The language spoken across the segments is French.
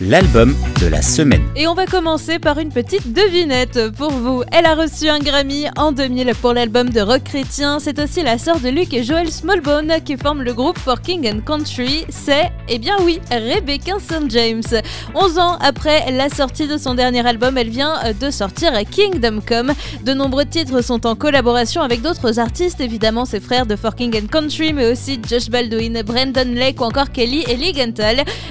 l'album de la semaine. Et on va commencer par une petite devinette pour vous. Elle a reçu un Grammy en 2000 pour l'album de rock chrétien. C'est aussi la sœur de Luke et Joel Smallbone qui forment le groupe For King and Country. C'est, eh bien oui, Rebecca St. James. 11 ans après la sortie de son dernier album, elle vient de sortir Kingdom Come. De nombreux titres sont en collaboration avec d'autres artistes, évidemment ses frères de For King and Country, mais aussi Josh Baldwin, Brandon Lake ou encore Kelly et Lee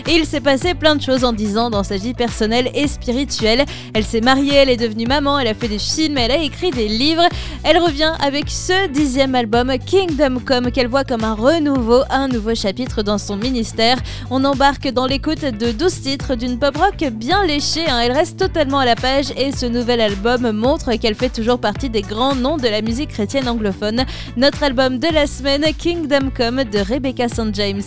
Et il s'est passé plein de choses en ans dans sa vie personnelle et spirituelle. Elle s'est mariée, elle est devenue maman, elle a fait des films, elle a écrit des livres. Elle revient avec ce dixième album, Kingdom Come, qu'elle voit comme un renouveau, un nouveau chapitre dans son ministère. On embarque dans l'écoute de 12 titres d'une pop rock bien léchée. Hein. Elle reste totalement à la page et ce nouvel album montre qu'elle fait toujours partie des grands noms de la musique chrétienne anglophone. Notre album de la semaine, Kingdom Come de Rebecca St. James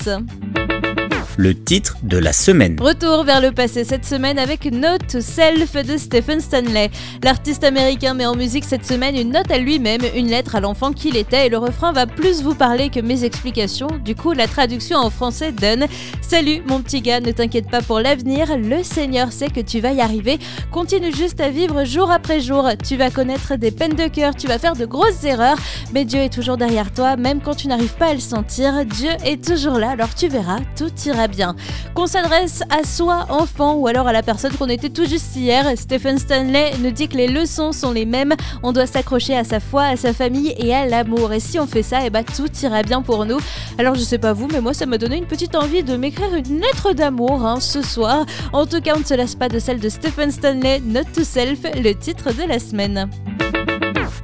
le titre de la semaine. Retour vers le passé cette semaine avec Note to Self de Stephen Stanley. L'artiste américain met en musique cette semaine une note à lui-même, une lettre à l'enfant qu'il était et le refrain va plus vous parler que mes explications. Du coup, la traduction en français donne Salut mon petit gars, ne t'inquiète pas pour l'avenir, le Seigneur sait que tu vas y arriver. Continue juste à vivre jour après jour. Tu vas connaître des peines de cœur, tu vas faire de grosses erreurs, mais Dieu est toujours derrière toi, même quand tu n'arrives pas à le sentir. Dieu est toujours là, alors tu verras, tout ira bien. Qu'on s'adresse à soi, enfant, ou alors à la personne qu'on était tout juste hier, Stephen Stanley nous dit que les leçons sont les mêmes. On doit s'accrocher à sa foi, à sa famille et à l'amour. Et si on fait ça, et eh bah, tout ira bien pour nous. Alors je sais pas vous, mais moi ça m'a donné une petite envie de m'écrire une lettre d'amour hein, ce soir. En tout cas, on ne se lasse pas de celle de Stephen Stanley, Not to Self, le titre de la semaine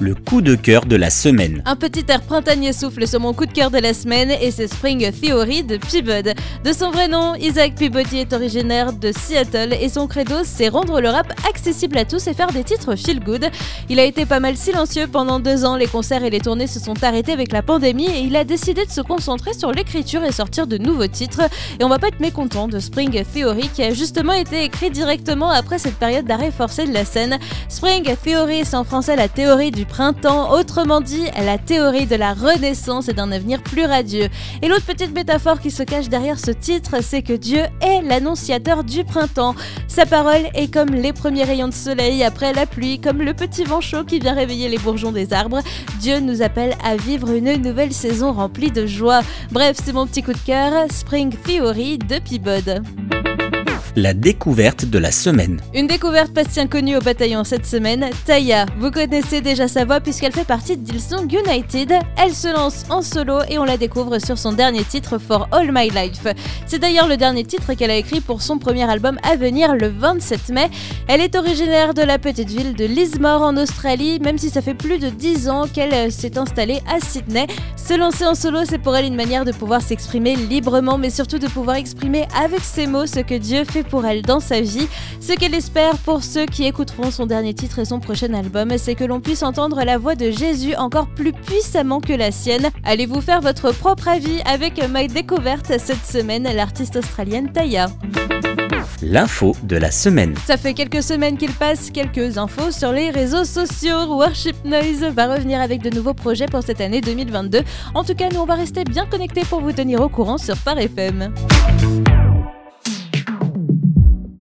le coup de cœur de la semaine. Un petit air printanier souffle sur mon coup de cœur de la semaine et c'est Spring Theory de Peabody. De son vrai nom, Isaac Peabody est originaire de Seattle et son credo c'est rendre le rap accessible à tous et faire des titres feel good. Il a été pas mal silencieux pendant deux ans, les concerts et les tournées se sont arrêtés avec la pandémie et il a décidé de se concentrer sur l'écriture et sortir de nouveaux titres. Et on va pas être mécontent de Spring Theory qui a justement été écrit directement après cette période d'arrêt forcé de la scène. Spring Theory c'est en français la théorie du printemps, autrement dit la théorie de la renaissance et d'un avenir plus radieux. Et l'autre petite métaphore qui se cache derrière ce titre, c'est que Dieu est l'annonciateur du printemps. Sa parole est comme les premiers rayons de soleil après la pluie, comme le petit vent chaud qui vient réveiller les bourgeons des arbres. Dieu nous appelle à vivre une nouvelle saison remplie de joie. Bref, c'est mon petit coup de cœur, Spring Theory de Peabody la découverte de la semaine. Une découverte pas si inconnue au bataillon cette semaine, Taya. Vous connaissez déjà sa voix puisqu'elle fait partie d'Ilsong United. Elle se lance en solo et on la découvre sur son dernier titre For All My Life. C'est d'ailleurs le dernier titre qu'elle a écrit pour son premier album à venir le 27 mai. Elle est originaire de la petite ville de Lismore en Australie, même si ça fait plus de 10 ans qu'elle euh, s'est installée à Sydney. Se lancer en solo, c'est pour elle une manière de pouvoir s'exprimer librement, mais surtout de pouvoir exprimer avec ses mots ce que Dieu fait pour elle dans sa vie. Ce qu'elle espère pour ceux qui écouteront son dernier titre et son prochain album, c'est que l'on puisse entendre la voix de Jésus encore plus puissamment que la sienne. Allez-vous faire votre propre avis avec ma découverte cette semaine, l'artiste australienne Taya? L'info de la semaine. Ça fait quelques semaines qu'il passe quelques infos sur les réseaux sociaux. Worship Noise va revenir avec de nouveaux projets pour cette année 2022. En tout cas, nous on va rester bien connectés pour vous tenir au courant sur Phare FM.